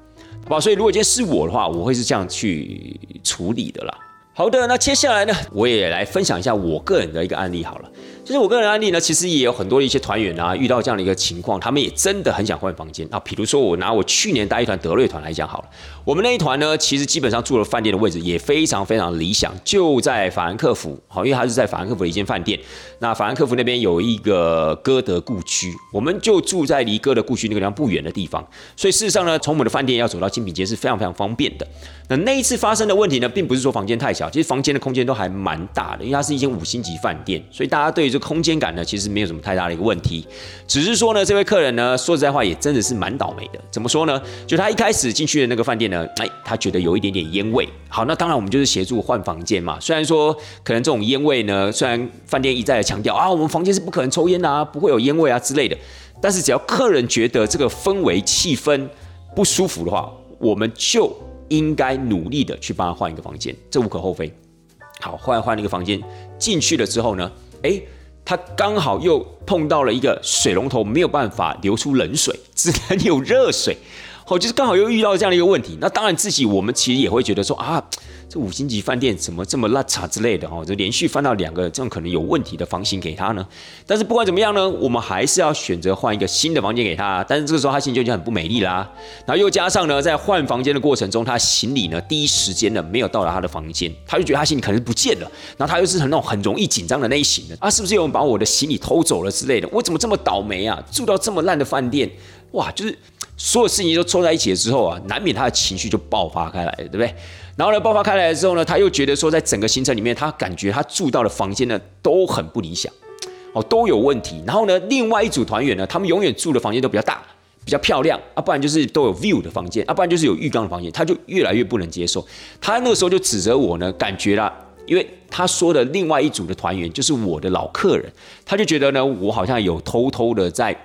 好吧？所以如果今天是我的话，我会是这样去处理的啦。好的，那接下来呢，我也来分享一下我个人的一个案例好了。就是我个人案例呢，其实也有很多的一些团员啊，遇到这样的一个情况，他们也真的很想换房间啊。比如说我拿我去年带一团德瑞团来讲好了，我们那一团呢，其实基本上住了饭店的位置也非常非常理想，就在法兰克福，好，因为它是在法兰克福的一间饭店。那法兰克福那边有一个歌德故居，我们就住在离歌德故居那个地方不远的地方，所以事实上呢，从我们的饭店要走到精品街是非常非常方便的。那那一次发生的问题呢，并不是说房间太小，其实房间的空间都还蛮大的，因为它是一间五星级饭店，所以大家对。这空间感呢，其实没有什么太大的一个问题，只是说呢，这位客人呢，说实在话，也真的是蛮倒霉的。怎么说呢？就他一开始进去的那个饭店呢，哎，他觉得有一点点烟味。好，那当然我们就是协助换房间嘛。虽然说可能这种烟味呢，虽然饭店一再的强调啊，我们房间是不可能抽烟啊，不会有烟味啊之类的，但是只要客人觉得这个氛围气氛不舒服的话，我们就应该努力的去帮他换一个房间，这无可厚非。好，换换了一个房间进去了之后呢，哎。他刚好又碰到了一个水龙头没有办法流出冷水，只能有热水，好，就是刚好又遇到这样的一个问题。那当然自己我们其实也会觉得说啊。这五星级饭店怎么这么烂差之类的哦？就连续翻到两个这样可能有问题的房型给他呢？但是不管怎么样呢，我们还是要选择换一个新的房间给他。但是这个时候他心情就很不美丽啦。然后又加上呢，在换房间的过程中，他行李呢第一时间呢没有到达他的房间，他就觉得他行李可能不见了。然后他又是很那种很容易紧张的类型的啊，是不是有人把我的行李偷走了之类的？我怎么这么倒霉啊？住到这么烂的饭店，哇，就是所有事情都凑在一起了之后啊，难免他的情绪就爆发开来了，对不对？然后呢，爆发开来之后呢，他又觉得说，在整个行程里面，他感觉他住到的房间呢都很不理想，哦，都有问题。然后呢，另外一组团员呢，他们永远住的房间都比较大、比较漂亮啊，不然就是都有 view 的房间啊，不然就是有浴缸的房间，他就越来越不能接受。他那个时候就指责我呢，感觉啦，因为他说的另外一组的团员就是我的老客人，他就觉得呢，我好像有偷偷的在。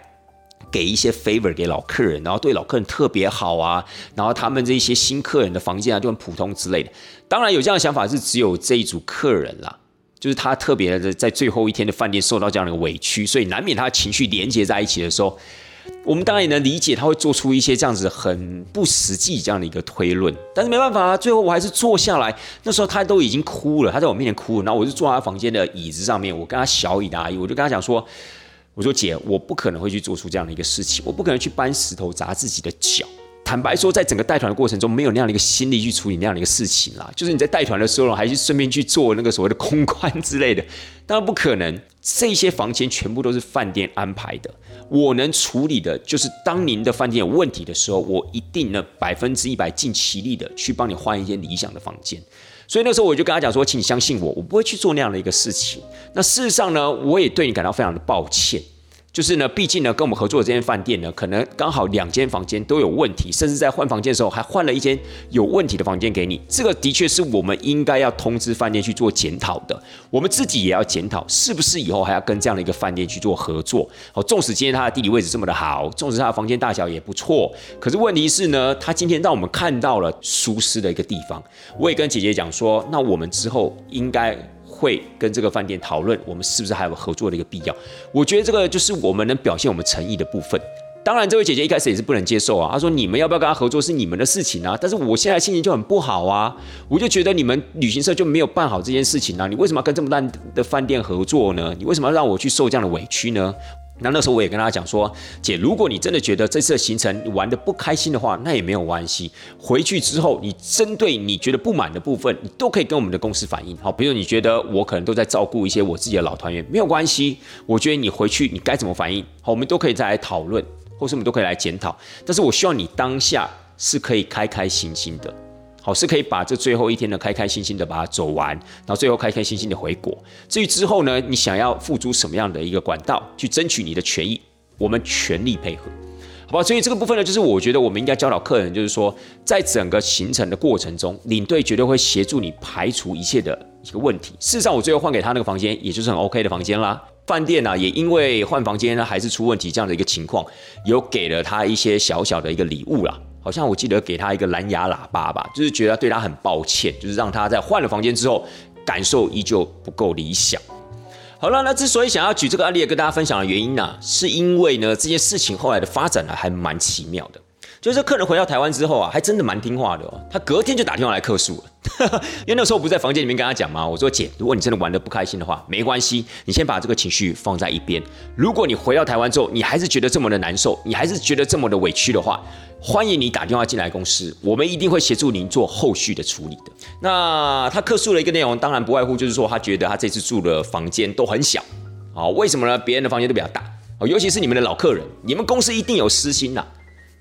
给一些 favor 给老客人，然后对老客人特别好啊，然后他们这些新客人的房间啊就很普通之类的。当然有这样的想法是只有这一组客人啦，就是他特别的在最后一天的饭店受到这样的委屈，所以难免他的情绪连接在一起的时候，我们当然也能理解他会做出一些这样子很不实际这样的一个推论。但是没办法啊，最后我还是坐下来。那时候他都已经哭了，他在我面前哭了，然后我就坐在他房间的椅子上面，我跟他小以的阿姨，我就跟他讲说。我说姐，我不可能会去做出这样的一个事情，我不可能去搬石头砸自己的脚。坦白说，在整个带团的过程中，没有那样的一个心力去处理那样的一个事情啦。就是你在带团的时候，还是顺便去做那个所谓的空 <laughs> 关之类的，当然不可能。这些房间全部都是饭店安排的，我能处理的就是当您的饭店有问题的时候，我一定呢百分之一百尽其力的去帮你换一间理想的房间。所以那时候我就跟他讲说，请你相信我，我不会去做那样的一个事情。那事实上呢，我也对你感到非常的抱歉。就是呢，毕竟呢，跟我们合作的这间饭店呢，可能刚好两间房间都有问题，甚至在换房间的时候还换了一间有问题的房间给你。这个的确是我们应该要通知饭店去做检讨的。我们自己也要检讨，是不是以后还要跟这样的一个饭店去做合作？好，纵使今天它的地理位置这么的好，纵使它的房间大小也不错，可是问题是呢，它今天让我们看到了舒适的一个地方。我也跟姐姐讲说，那我们之后应该。会跟这个饭店讨论，我们是不是还有合作的一个必要？我觉得这个就是我们能表现我们诚意的部分。当然，这位姐姐一开始也是不能接受啊，她说：“你们要不要跟她合作是你们的事情啊，但是我现在心情就很不好啊，我就觉得你们旅行社就没有办好这件事情啊，你为什么要跟这么烂的饭店合作呢？你为什么要让我去受这样的委屈呢？”那那时候我也跟他讲说，姐，如果你真的觉得这次的行程玩的不开心的话，那也没有关系。回去之后，你针对你觉得不满的部分，你都可以跟我们的公司反映。好，比如你觉得我可能都在照顾一些我自己的老团员，没有关系。我觉得你回去你该怎么反应，好，我们都可以再来讨论，或是我们都可以来检讨。但是我希望你当下是可以开开心心的。好，是可以把这最后一天呢，开开心心的把它走完，然后最后开开心心的回国。至于之后呢，你想要付诸什么样的一个管道去争取你的权益，我们全力配合，好吧？所以这个部分呢，就是我觉得我们应该教导客人，就是说，在整个行程的过程中，领队绝对会协助你排除一切的一个问题。事实上，我最后换给他那个房间，也就是很 OK 的房间啦。饭店呢，也因为换房间呢还是出问题这样的一个情况，有给了他一些小小的一个礼物啦。好像我记得给他一个蓝牙喇叭吧，就是觉得对他很抱歉，就是让他在换了房间之后，感受依旧不够理想。好了，那之所以想要举这个案例跟大家分享的原因呢，是因为呢这件事情后来的发展呢还蛮奇妙的。就是客人回到台湾之后啊，还真的蛮听话的哦。他隔天就打电话来客诉了，<laughs> 因为那时候不在房间里面跟他讲吗？我说姐，如果你真的玩的不开心的话，没关系，你先把这个情绪放在一边。如果你回到台湾之后，你还是觉得这么的难受，你还是觉得这么的委屈的话，欢迎你打电话进来公司，我们一定会协助您做后续的处理的。那他客诉的一个内容，当然不外乎就是说，他觉得他这次住的房间都很小，哦，为什么呢？别人的房间都比较大，尤其是你们的老客人，你们公司一定有私心呐。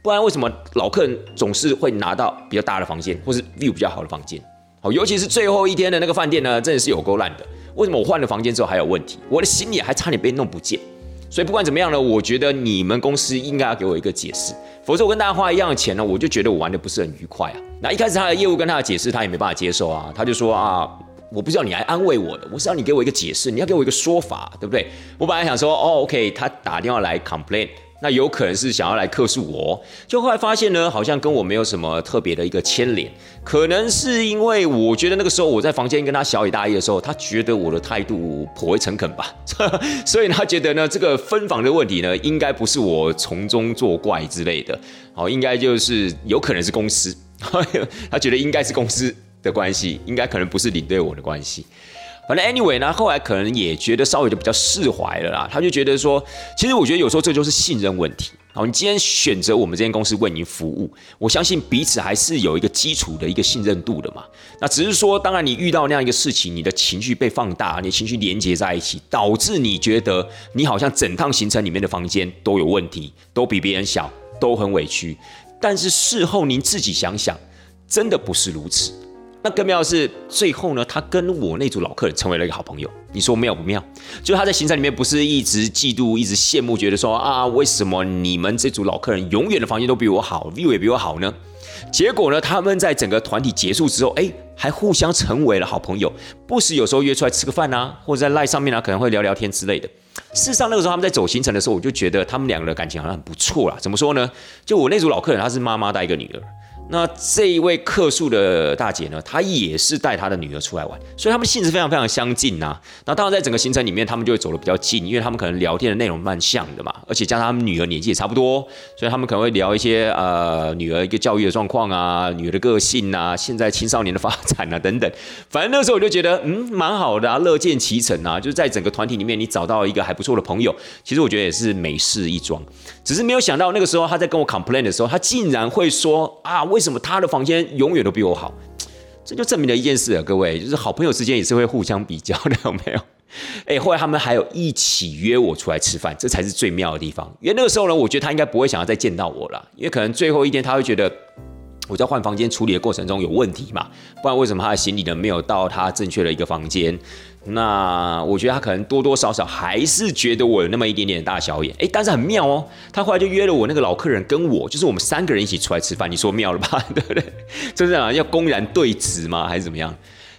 不然为什么老客人总是会拿到比较大的房间，或是 view 比较好的房间？好，尤其是最后一天的那个饭店呢，真的是有够烂的。为什么我换了房间之后还有问题？我的行李还差点被弄不见。所以不管怎么样呢，我觉得你们公司应该要给我一个解释，否则我跟大家花一样的钱呢，我就觉得我玩的不是很愉快啊。那一开始他的业务跟他的解释，他也没办法接受啊。他就说啊，我不知道你来安慰我的，我是要你给我一个解释，你要给我一个说法，对不对？我本来想说，哦，OK，他打电话来 complain。那有可能是想要来克诉我，就后来发现呢，好像跟我没有什么特别的一个牵连，可能是因为我觉得那个时候我在房间跟他小以大意的时候，他觉得我的态度颇为诚恳吧，<laughs> 所以他觉得呢，这个分房的问题呢，应该不是我从中作怪之类的，好，应该就是有可能是公司，<laughs> 他觉得应该是公司的关系，应该可能不是领队我的关系。反正 anyway 呢，后来可能也觉得稍微就比较释怀了啦。他就觉得说，其实我觉得有时候这就是信任问题。好，你今天选择我们这间公司为您服务，我相信彼此还是有一个基础的一个信任度的嘛。那只是说，当然你遇到那样一个事情，你的情绪被放大，你情绪连接在一起，导致你觉得你好像整趟行程里面的房间都有问题，都比别人小，都很委屈。但是事后您自己想想，真的不是如此。那更妙的是，最后呢，他跟我那组老客人成为了一个好朋友。你说妙不妙？就他在行程里面不是一直嫉妒、一直羡慕，觉得说啊，为什么你们这组老客人永远的房间都比我好，view 也比我好呢？结果呢，他们在整个团体结束之后，哎，还互相成为了好朋友，不时有时候约出来吃个饭啊，或者在赖上面啊，可能会聊聊天之类的。事实上，那个时候他们在走行程的时候，我就觉得他们两个的感情好像很不错啦。怎么说呢？就我那组老客人，他是妈妈带一个女儿。那这一位客诉的大姐呢，她也是带她的女儿出来玩，所以他们性质非常非常相近呐。那当然在整个行程里面，他们就会走得比较近，因为他们可能聊天的内容蛮像的嘛，而且加上他们女儿年纪也差不多，所以他们可能会聊一些呃女儿一个教育的状况啊，女儿的个性啊，现在青少年的发展啊等等。反正那时候我就觉得嗯蛮好的啊，乐见其成啊，就是在整个团体里面你找到一个还不错的朋友，其实我觉得也是美事一桩。只是没有想到那个时候他在跟我 complain 的时候，他竟然会说啊为为什么他的房间永远都比我好？这就证明了一件事啊，各位，就是好朋友之间也是会互相比较的，有没有？<laughs> 哎，后来他们还有一起约我出来吃饭，这才是最妙的地方。因为那个时候呢，我觉得他应该不会想要再见到我了，因为可能最后一天他会觉得我在换房间处理的过程中有问题嘛，不然为什么他的行李呢没有到他正确的一个房间？那我觉得他可能多多少少还是觉得我有那么一点点大小眼，哎，但是很妙哦，他后来就约了我那个老客人跟我，就是我们三个人一起出来吃饭，你说妙了吧？<laughs> 对不对？就是啊，要公然对质吗？还是怎么样？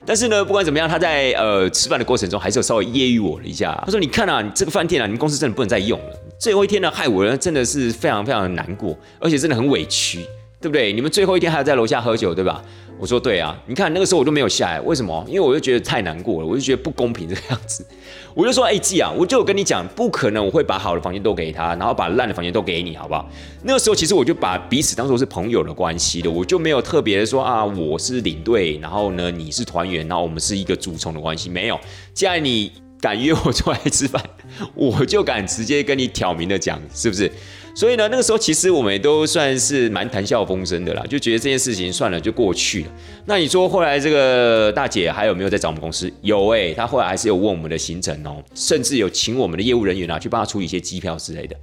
但是呢，不管怎么样，他在呃吃饭的过程中还是有稍微揶揄我了一下。他说：“你看啊，你这个饭店啊，你们公司真的不能再用了。最后一天呢，害我呢真的是非常非常的难过，而且真的很委屈，对不对？你们最后一天还要在楼下喝酒，对吧？”我说对啊，你看那个时候我都没有下来，为什么？因为我就觉得太难过了，我就觉得不公平这个样子。<laughs> 我就说，哎，季啊，我就跟你讲，不可能我会把好的房间都给他，然后把烂的房间都给你，好不好？那个时候其实我就把彼此当做是朋友的关系的，我就没有特别的说啊，我是领队，然后呢你是团员，然后我们是一个主从的关系，没有。既然你敢约我出来吃饭，<laughs> 我就敢直接跟你挑明的讲，是不是？所以呢，那个时候其实我们也都算是蛮谈笑风生的啦，就觉得这件事情算了就过去了。那你说后来这个大姐还有没有在找我们公司？有哎，她后来还是有问我们的行程哦，甚至有请我们的业务人员啊去帮她处理一些机票之类的。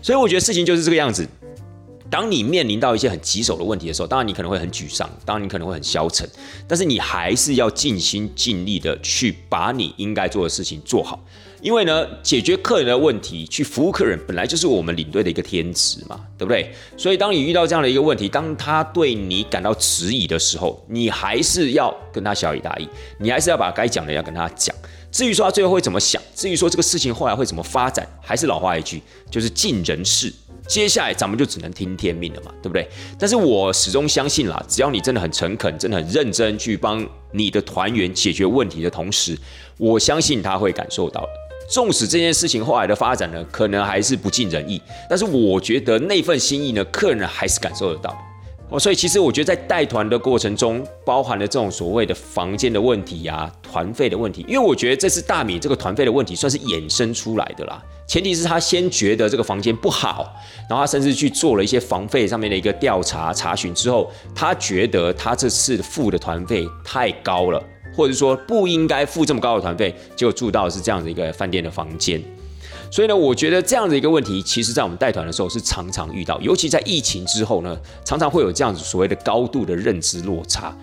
所以我觉得事情就是这个样子。当你面临到一些很棘手的问题的时候，当然你可能会很沮丧，当然你可能会很消沉，但是你还是要尽心尽力的去把你应该做的事情做好。因为呢，解决客人的问题，去服务客人，本来就是我们领队的一个天职嘛，对不对？所以，当你遇到这样的一个问题，当他对你感到迟疑的时候，你还是要跟他小以大意，你还是要把该讲的要跟他讲。至于说他最后会怎么想，至于说这个事情后来会怎么发展，还是老话一句，就是尽人事，接下来咱们就只能听天命了嘛，对不对？但是我始终相信啦，只要你真的很诚恳，真的很认真去帮你的团员解决问题的同时，我相信他会感受到。纵使这件事情后来的发展呢，可能还是不尽人意，但是我觉得那份心意呢，客人还是感受得到的。哦，所以其实我觉得在带团的过程中，包含了这种所谓的房间的问题呀、团费的问题，因为我觉得这次大米这个团费的问题算是衍生出来的啦。前提是他先觉得这个房间不好，然后他甚至去做了一些房费上面的一个调查查询之后，他觉得他这次付的团费太高了。或者说不应该付这么高的团费，结果住到是这样的一个饭店的房间，所以呢，我觉得这样的一个问题，其实在我们带团的时候是常常遇到，尤其在疫情之后呢，常常会有这样子所谓的高度的认知落差。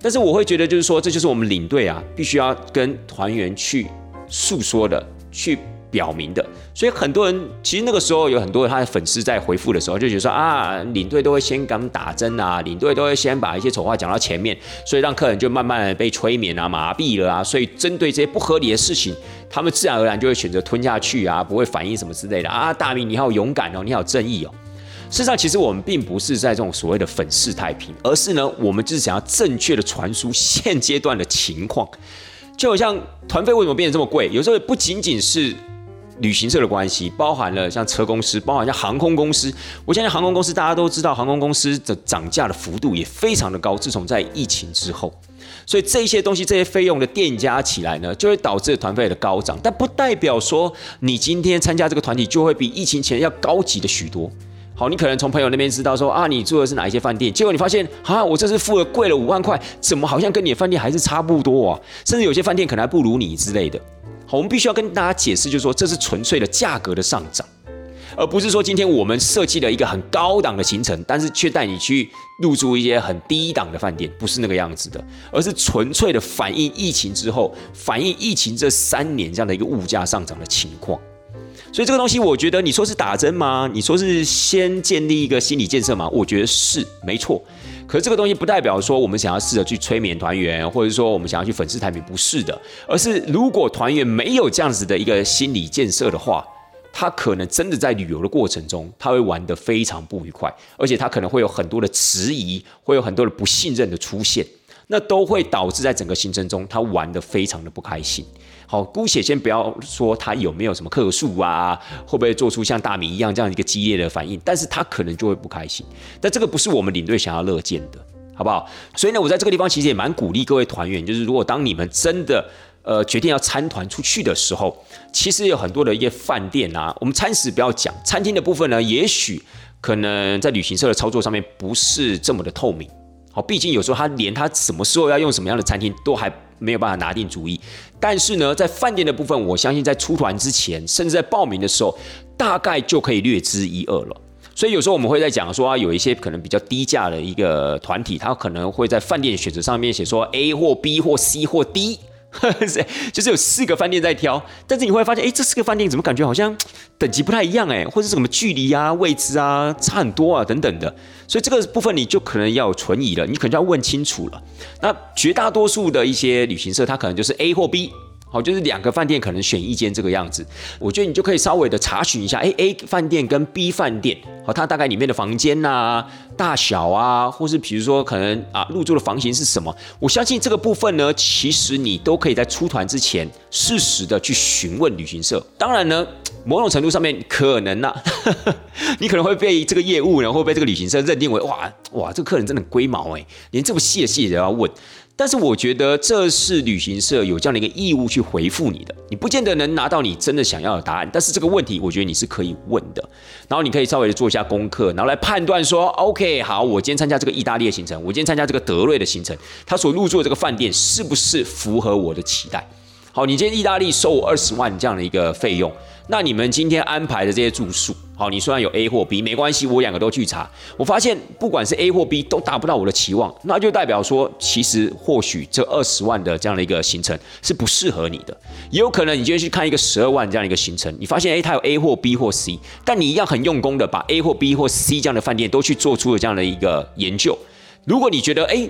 但是我会觉得，就是说，这就是我们领队啊，必须要跟团员去诉说的，去。表明的，所以很多人其实那个时候有很多他的粉丝在回复的时候就觉得说啊，领队都会先敢打针啊，领队都会先把一些丑话讲到前面，所以让客人就慢慢的被催眠啊、麻痹了啊，所以针对这些不合理的事情，他们自然而然就会选择吞下去啊，不会反应什么之类的啊。大明你好勇敢哦，你好正义哦。事实上，其实我们并不是在这种所谓的粉饰太平，而是呢，我们就是想要正确的传输现阶段的情况。就好像团费为什么变得这么贵，有时候不仅仅是。旅行社的关系包含了像车公司，包含像航空公司。我相信航空公司大家都知道，航空公司的涨价的幅度也非常的高。自从在疫情之后，所以这些东西、这些费用的垫加起来呢，就会导致团费的高涨。但不代表说你今天参加这个团体就会比疫情前要高级的许多。好，你可能从朋友那边知道说啊，你住的是哪一些饭店，结果你发现啊，我这次付了贵了五万块，怎么好像跟你的饭店还是差不多啊？甚至有些饭店可能还不如你之类的。我们必须要跟大家解释，就是说这是纯粹的价格的上涨，而不是说今天我们设计了一个很高档的行程，但是却带你去入住一些很低档的饭店，不是那个样子的，而是纯粹的反映疫情之后，反映疫情这三年这样的一个物价上涨的情况。所以这个东西，我觉得你说是打针吗？你说是先建立一个心理建设吗？我觉得是没错。可是这个东西不代表说我们想要试着去催眠团员，或者说我们想要去粉饰太平，不是的，而是如果团员没有这样子的一个心理建设的话，他可能真的在旅游的过程中，他会玩得非常不愉快，而且他可能会有很多的迟疑，会有很多的不信任的出现，那都会导致在整个行程中他玩得非常的不开心。好，姑且先不要说他有没有什么客诉啊，会不会做出像大米一样这样一个激烈的反应，但是他可能就会不开心。但这个不是我们领队想要乐见的，好不好？所以呢，我在这个地方其实也蛮鼓励各位团员，就是如果当你们真的呃决定要参团出去的时候，其实有很多的一些饭店啊，我们餐食不要讲，餐厅的部分呢，也许可能在旅行社的操作上面不是这么的透明。好，毕竟有时候他连他什么时候要用什么样的餐厅都还没有办法拿定主意。但是呢，在饭店的部分，我相信在出团之前，甚至在报名的时候，大概就可以略知一二了。所以有时候我们会在讲说啊，有一些可能比较低价的一个团体，他可能会在饭店选择上面写说 A 或 B 或 C 或 D。<laughs> 就是有四个饭店在挑，但是你会发现，哎，这四个饭店怎么感觉好像 <tsk> 等级不太一样，哎，或者是什么距离啊、位置啊差很多啊等等的，所以这个部分你就可能要有存疑了，你可能就要问清楚了。那绝大多数的一些旅行社，它可能就是 A 或 B。好，就是两个饭店可能选一间这个样子，我觉得你就可以稍微的查询一下，哎，A 饭店跟 B 饭店，好，它大概里面的房间呐、大小啊，或是比如说可能啊入住的房型是什么，我相信这个部分呢，其实你都可以在出团之前适时的去询问旅行社。当然呢，某种程度上面可能呐，<laughs> 你可能会被这个业务呢，会被这个旅行社认定为哇哇，这个客人真的龟毛哎，连这么细的细节都要问。但是我觉得这是旅行社有这样的一个义务去回复你的，你不见得能拿到你真的想要的答案。但是这个问题，我觉得你是可以问的，然后你可以稍微做一下功课，然后来判断说，OK，好，我今天参加这个意大利的行程，我今天参加这个德瑞的行程，他所入住的这个饭店是不是符合我的期待？好，你今天意大利收我二十万这样的一个费用。那你们今天安排的这些住宿，好，你虽然有 A 或 B，没关系，我两个都去查，我发现不管是 A 或 B 都达不到我的期望，那就代表说，其实或许这二十万的这样的一个行程是不适合你的，也有可能你今天去看一个十二万这样的一个行程，你发现哎，它有 A 或 B 或 C，但你一样很用功的把 A 或 B 或 C 这样的饭店都去做出了这样的一个研究，如果你觉得哎，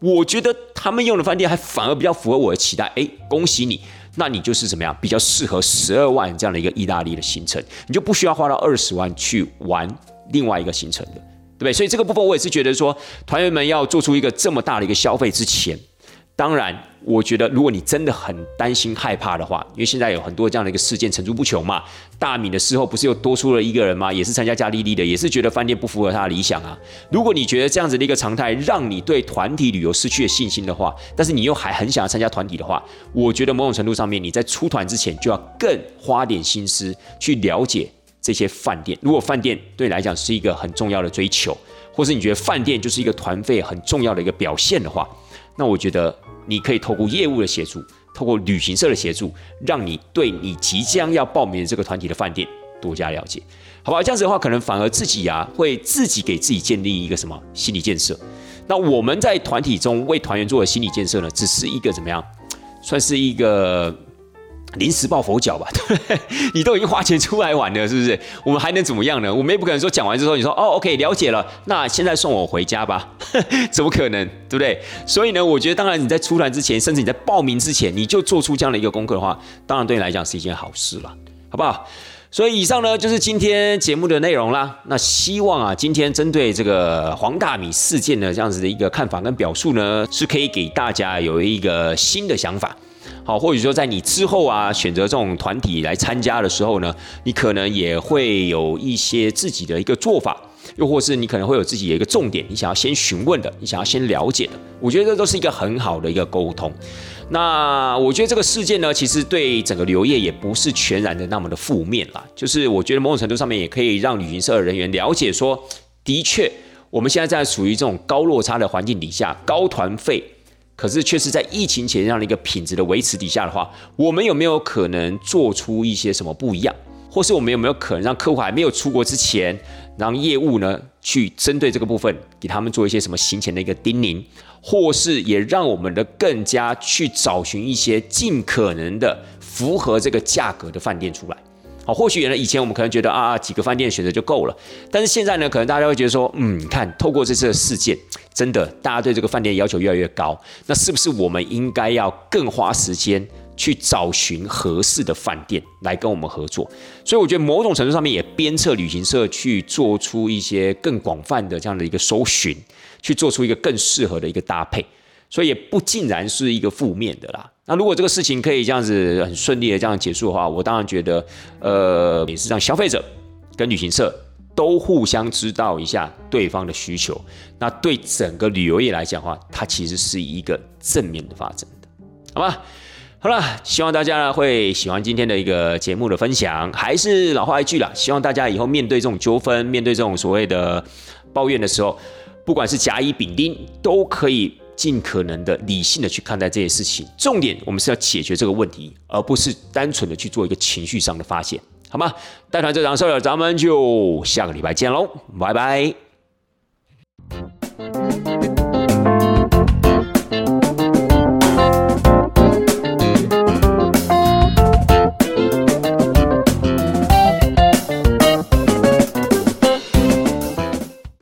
我觉得他们用的饭店还反而比较符合我的期待，哎，恭喜你。那你就是怎么样比较适合十二万这样的一个意大利的行程，你就不需要花到二十万去玩另外一个行程的，对不对？所以这个部分我也是觉得说，团员们要做出一个这么大的一个消费之前。当然，我觉得如果你真的很担心害怕的话，因为现在有很多这样的一个事件层出不穷嘛。大米的时候不是又多出了一个人吗？也是参加加利利的，也是觉得饭店不符合他的理想啊。如果你觉得这样子的一个常态让你对团体旅游失去了信心的话，但是你又还很想要参加团体的话，我觉得某种程度上面你在出团之前就要更花点心思去了解这些饭店。如果饭店对你来讲是一个很重要的追求，或是你觉得饭店就是一个团费很重要的一个表现的话，那我觉得。你可以透过业务的协助，透过旅行社的协助，让你对你即将要报名的这个团体的饭店多加了解，好吧？这样子的话，可能反而自己呀会自己给自己建立一个什么心理建设。那我们在团体中为团员做的心理建设呢，只是一个怎么样，算是一个。临时抱佛脚吧，对 <laughs> 不对？你都已经花钱出来玩了，是不是？我们还能怎么样呢？我们也不可能说讲完之后你说哦，OK，了解了，那现在送我回家吧？<laughs> 怎么可能，对不对？所以呢，我觉得当然你在出团之前，甚至你在报名之前，你就做出这样的一个功课的话，当然对你来讲是一件好事了，好不好？所以以上呢就是今天节目的内容啦。那希望啊，今天针对这个黄大米事件的这样子的一个看法跟表述呢，是可以给大家有一个新的想法。好，或者说在你之后啊，选择这种团体来参加的时候呢，你可能也会有一些自己的一个做法，又或是你可能会有自己的一个重点，你想要先询问的，你想要先了解的。我觉得这都是一个很好的一个沟通。那我觉得这个事件呢，其实对整个旅游业也不是全然的那么的负面啦。就是我觉得某种程度上面也可以让旅行社的人员了解说，的确我们现在在处于这种高落差的环境底下，高团费。可是，却是在疫情前这样的一个品质的维持底下的话，我们有没有可能做出一些什么不一样？或是我们有没有可能让客户还没有出国之前，让业务呢去针对这个部分，给他们做一些什么行前的一个叮咛，或是也让我们的更加去找寻一些尽可能的符合这个价格的饭店出来？好，或许原来以前我们可能觉得啊啊，几个饭店选择就够了，但是现在呢，可能大家会觉得说，嗯，你看透过这次的事件，真的大家对这个饭店要求越来越高，那是不是我们应该要更花时间去找寻合适的饭店来跟我们合作？所以我觉得某种程度上面也鞭策旅行社去做出一些更广泛的这样的一个搜寻，去做出一个更适合的一个搭配。所以也不尽然是一个负面的啦。那如果这个事情可以这样子很顺利的这样结束的话，我当然觉得，呃，也是让消费者跟旅行社都互相知道一下对方的需求。那对整个旅游业来讲的话，它其实是一个正面的发展的，好吧？好了，希望大家呢会喜欢今天的一个节目的分享。还是老话一句啦，希望大家以后面对这种纠纷、面对这种所谓的抱怨的时候，不管是甲乙丙丁，都可以。尽可能的理性的去看待这些事情，重点我们是要解决这个问题，而不是单纯的去做一个情绪上的发泄，好吗？带团这场事儿，咱们就下个礼拜见喽，拜拜。